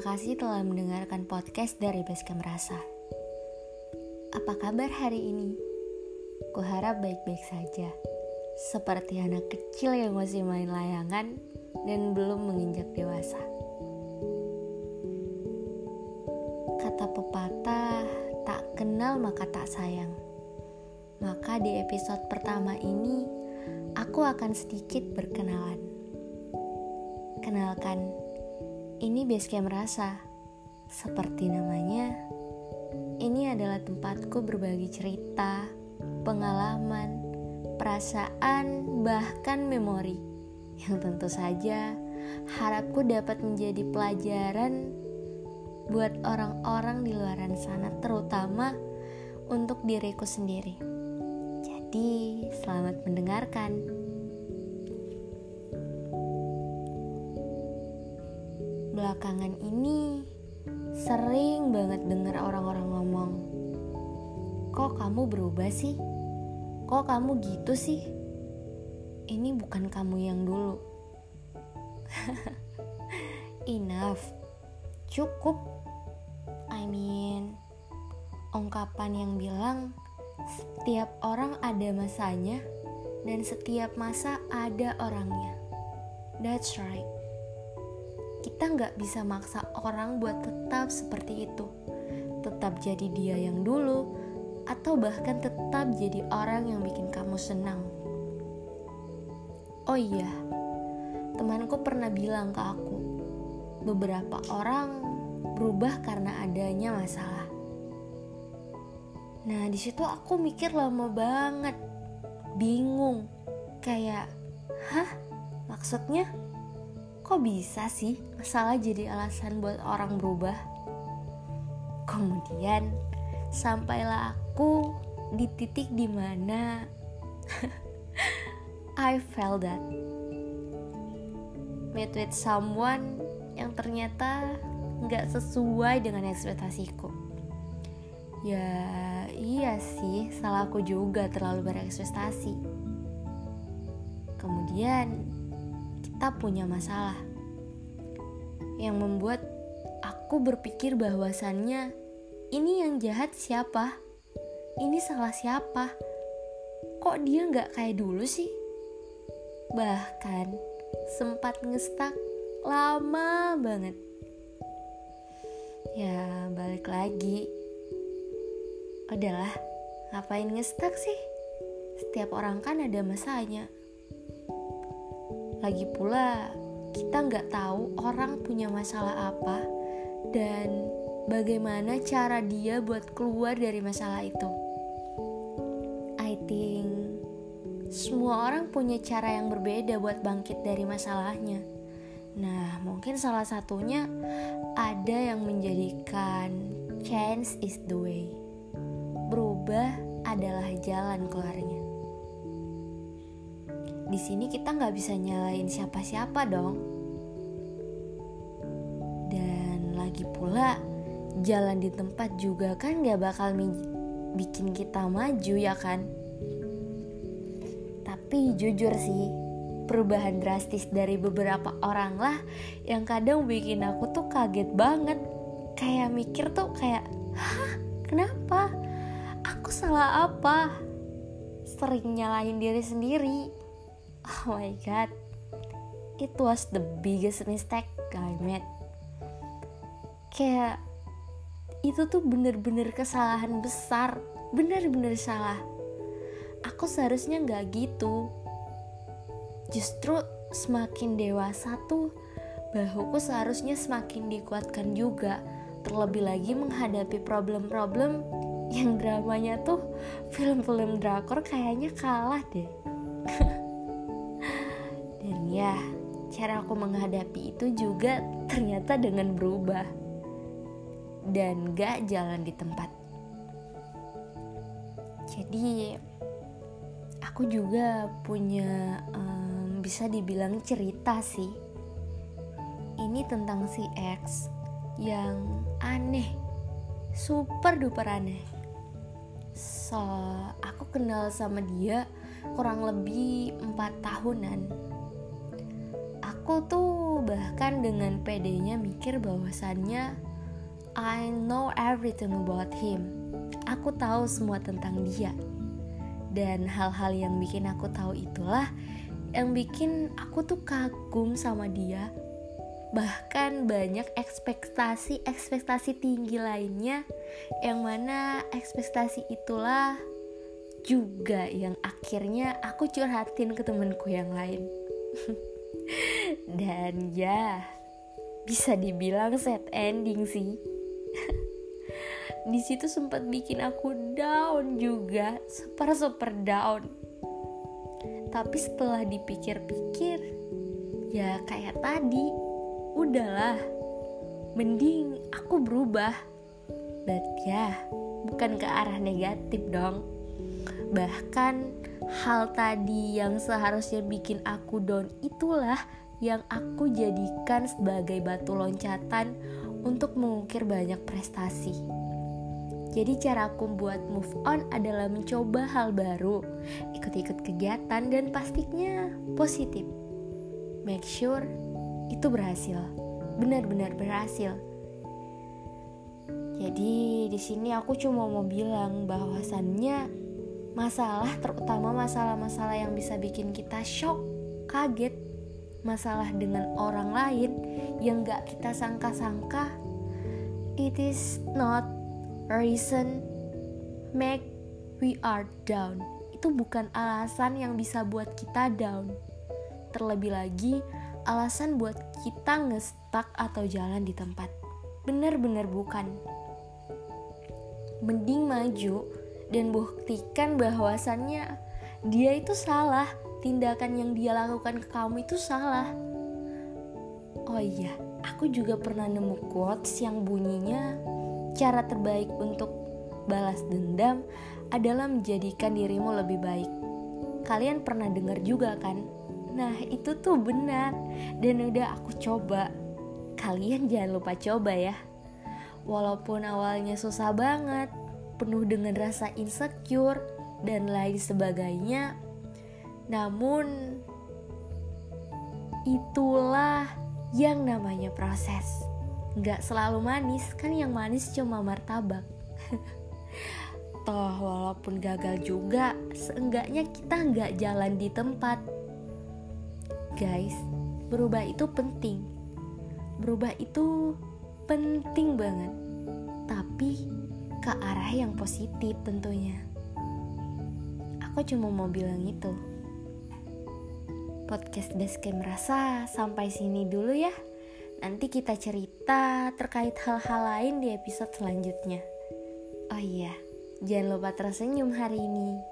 Kasih telah mendengarkan podcast dari Basecamp Rasa. Apa kabar hari ini? Kuharap baik-baik saja. Seperti anak kecil yang masih main layangan dan belum menginjak dewasa. Kata pepatah, tak kenal maka tak sayang. Maka di episode pertama ini, aku akan sedikit berkenalan. Kenalkan, ini basecamp rasa. Seperti namanya, ini adalah tempatku berbagi cerita, pengalaman, perasaan, bahkan memori yang tentu saja harapku dapat menjadi pelajaran buat orang-orang di luar sana, terutama untuk diriku sendiri. Jadi, selamat mendengarkan. Belakangan ini sering banget dengar orang-orang ngomong, "Kok kamu berubah sih? Kok kamu gitu sih? Ini bukan kamu yang dulu." Enough. Cukup. I mean, ungkapan yang bilang setiap orang ada masanya dan setiap masa ada orangnya. That's right kita nggak bisa maksa orang buat tetap seperti itu. Tetap jadi dia yang dulu atau bahkan tetap jadi orang yang bikin kamu senang. Oh iya temanku pernah bilang ke aku beberapa orang berubah karena adanya masalah. Nah di situ aku mikir lama banget bingung kayak hah maksudnya kok bisa sih masalah jadi alasan buat orang berubah? Kemudian sampailah aku di titik di mana I felt that meet with someone yang ternyata nggak sesuai dengan ekspektasiku. Ya iya sih, salahku juga terlalu berekspektasi. Kemudian kita punya masalah yang membuat aku berpikir bahwasannya ini yang jahat siapa? Ini salah siapa? Kok dia nggak kayak dulu sih? Bahkan sempat ngestak lama banget. Ya balik lagi. Udahlah, ngapain ngestak sih? Setiap orang kan ada masanya. Lagi pula, kita nggak tahu orang punya masalah apa dan bagaimana cara dia buat keluar dari masalah itu. I think semua orang punya cara yang berbeda buat bangkit dari masalahnya. Nah, mungkin salah satunya ada yang menjadikan chance is the way. Berubah adalah jalan keluarnya di sini kita nggak bisa nyalain siapa-siapa dong. Dan lagi pula jalan di tempat juga kan nggak bakal bikin kita maju ya kan. Tapi jujur sih, perubahan drastis dari beberapa orang lah yang kadang bikin aku tuh kaget banget. Kayak mikir tuh kayak, hah kenapa? Aku salah apa? Sering nyalahin diri sendiri oh my god. It was the biggest mistake I made. Kayak itu tuh bener-bener kesalahan besar. Bener-bener salah. Aku seharusnya nggak gitu. Justru semakin dewasa tuh bahuku seharusnya semakin dikuatkan juga. Terlebih lagi menghadapi problem-problem yang dramanya tuh film-film drakor kayaknya kalah deh ya, cara aku menghadapi itu juga ternyata dengan berubah dan gak jalan di tempat. Jadi, aku juga punya um, bisa dibilang cerita sih. Ini tentang si X yang aneh, super duper aneh. So, aku kenal sama dia kurang lebih empat tahunan Aku tuh bahkan dengan pedenya mikir bahwasannya I know everything about him. Aku tahu semua tentang dia. Dan hal-hal yang bikin aku tahu itulah yang bikin aku tuh kagum sama dia. Bahkan banyak ekspektasi-ekspektasi tinggi lainnya yang mana ekspektasi itulah juga yang akhirnya aku curhatin ke temenku yang lain. Dan ya, bisa dibilang set ending sih. Di situ sempat bikin aku down juga, super super down. Tapi setelah dipikir-pikir, ya kayak tadi, udahlah. Mending aku berubah. But ya, bukan ke arah negatif dong. Bahkan hal tadi yang seharusnya bikin aku down itulah yang aku jadikan sebagai batu loncatan untuk mengukir banyak prestasi. Jadi cara aku buat move on adalah mencoba hal baru, ikut-ikut kegiatan dan pastinya positif. Make sure itu berhasil, benar-benar berhasil. Jadi di sini aku cuma mau bilang bahwasannya masalah terutama masalah-masalah yang bisa bikin kita shock, kaget, masalah dengan orang lain yang gak kita sangka-sangka. It is not reason make we are down. Itu bukan alasan yang bisa buat kita down. Terlebih lagi alasan buat kita ngestak atau jalan di tempat. Bener-bener bukan. Mending maju dan buktikan bahwasannya dia itu salah tindakan yang dia lakukan ke kamu itu salah. Oh iya, aku juga pernah nemu quotes yang bunyinya cara terbaik untuk balas dendam adalah menjadikan dirimu lebih baik. Kalian pernah dengar juga kan? Nah, itu tuh benar dan udah aku coba. Kalian jangan lupa coba ya. Walaupun awalnya susah banget, penuh dengan rasa insecure dan lain sebagainya, namun itulah yang namanya proses. Gak selalu manis, kan yang manis cuma martabak. Toh walaupun gagal juga, seenggaknya kita nggak jalan di tempat. Guys, berubah itu penting. Berubah itu penting banget. Tapi ke arah yang positif tentunya. Aku cuma mau bilang itu podcast Basecamp Rasa sampai sini dulu ya. Nanti kita cerita terkait hal-hal lain di episode selanjutnya. Oh iya, jangan lupa tersenyum hari ini.